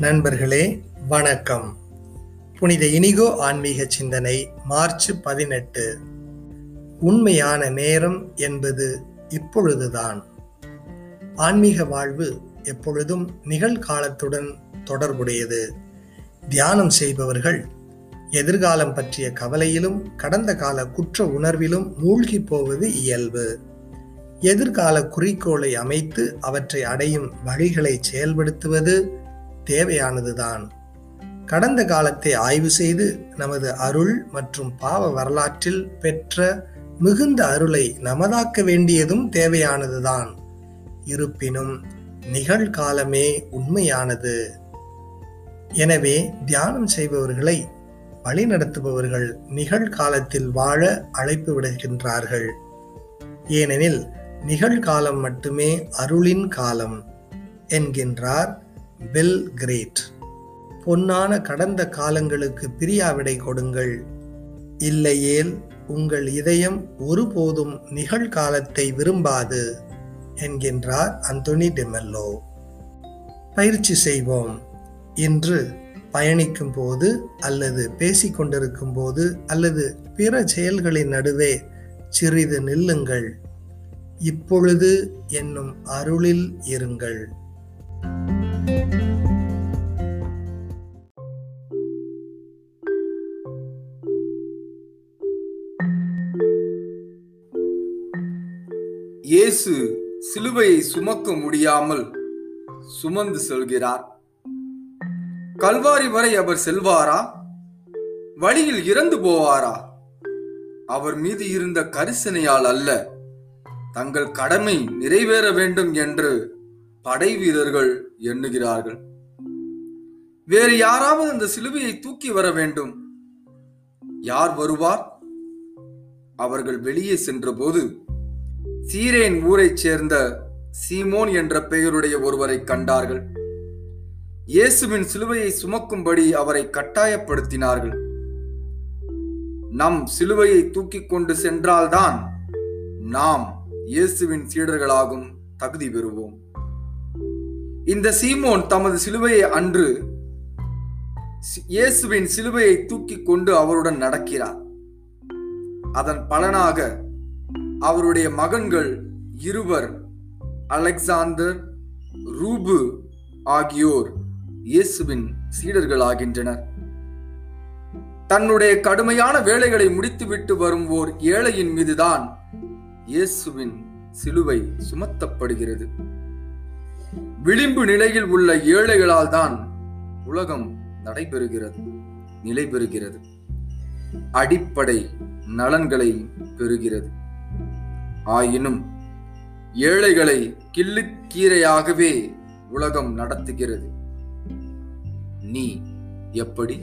நண்பர்களே வணக்கம். புனித இனிகோ ஆன்மீக சிந்தனை மார்ச் பதினெட்டு. உண்மையான நேரம் என்பது இப்பொழுதுதான். ஆன்மீக வாழ்வு எப்பொழுதும் நிகழ்காலத்துடன் தொடர்புடையது. தியானம் செய்பவர்கள் எதிர்காலம் பற்றிய கவலையிலும் கடந்த கால குற்ற உணர்விலும் மூழ்கி போவது இயல்பு. எதிர்கால குறிக்கோளை அமைத்து அவற்றை அடையும் வழிகளை செயல்படுத்துவது தேவையானதுதான். கடந்த காலத்தை ஆய்வு செய்து நமது அருள் மற்றும் பாவ வரலாற்றில் பெற்ற மிகுந்த அருளை நமதாக்க வேண்டியதும் தேவையானதுதான். இருப்பினும் நிகழ்காலமே உண்மையானது. எனவே தியானம் செய்பவர்களை வழிநடத்துபவர்கள் நிகழ்காலத்தில் வாழ அழைப்பு விடுகின்றார்கள். ஏனெனில் நிகழ்காலம் மட்டுமே அருளின் காலம் என்கின்றார் பில் கிரேட் பொன்னான கடந்த காலங்களுக்கு பிரியாவிடை கொடுங்கள். இல்லையேல் உங்கள் இதயம் ஒருபோதும் நிகழ்காலத்தை விரும்பாது என்கின்றார் அந்தோனி டெமெல்லோ. பயிற்சி செய்வோம். இன்று பயணிக்கும் போது அல்லது பேசிக்கொண்டிருக்கும் போது அல்லது பிற செயல்களின் நடுவே சிறிது நில்லுங்கள். இப்பொழுது என்னும் அருளில் இருங்கள். இயேசு சிலுவையை சுமக்க முடியாமல் சுமந்து செல்கிறார். கல்வாரி வரை அவர் செல்வாரா? வழியில் இறந்து போவாரா? அவர் மீது இருந்த கரிசனையால் அல்ல தங்கள் கடமை நிறைவேற வேண்டும் என்று படை வீரர்கள் எண்ணுகிறார்கள். வேறு யாராவது அந்த சிலுவையை தூக்கி வர வேண்டும். யார் வருவார்? அவர்கள் வெளியே சென்றபோது சீரேன் ஊரைச் சேர்ந்த சீமோன் என்ற பெயருடைய ஒருவரை கண்டார்கள். இயேசுவின் சிலுவையை சுமக்கும்படி அவரை கட்டாயப்படுத்தினார்கள். நம் சிலுவையை தூக்கிக் கொண்டு சென்றால்தான் நாம் இயேசுவின் சீடர்களாகும் தகுதி பெறுவோம். இந்த சீமோன் தமது சிலுவையை அன்று இயேசுவின் சிலுவையை தூக்கி கொண்டு அவருடன் நடக்கிறார். அதன் பலனாக அவருடைய மகன்கள் இருவர் அலெக்சாந்தர் ரூபு ஆகியோர் இயேசுவின் சீடர்களாகின்றனர். தன்னுடைய கடுமையான வேலைகளை முடித்துவிட்டு வரும் ஓர் ஏழையின் மீதுதான் இயேசுவின் சிலுவை சுமத்தப்படுகிறது. விளிம்பு நிலையில் உள்ள ஏழைகளால் தான் உலகம் நடைபெறுகிறது நிலை பெறுகிறது. அடிப்படை நலன்களை பெறுகிறது. ஆயினும் ஏழைகளை கிள்ளுக்கீரையாகவே உலகம் நடத்துகிறது. நீ எப்படி?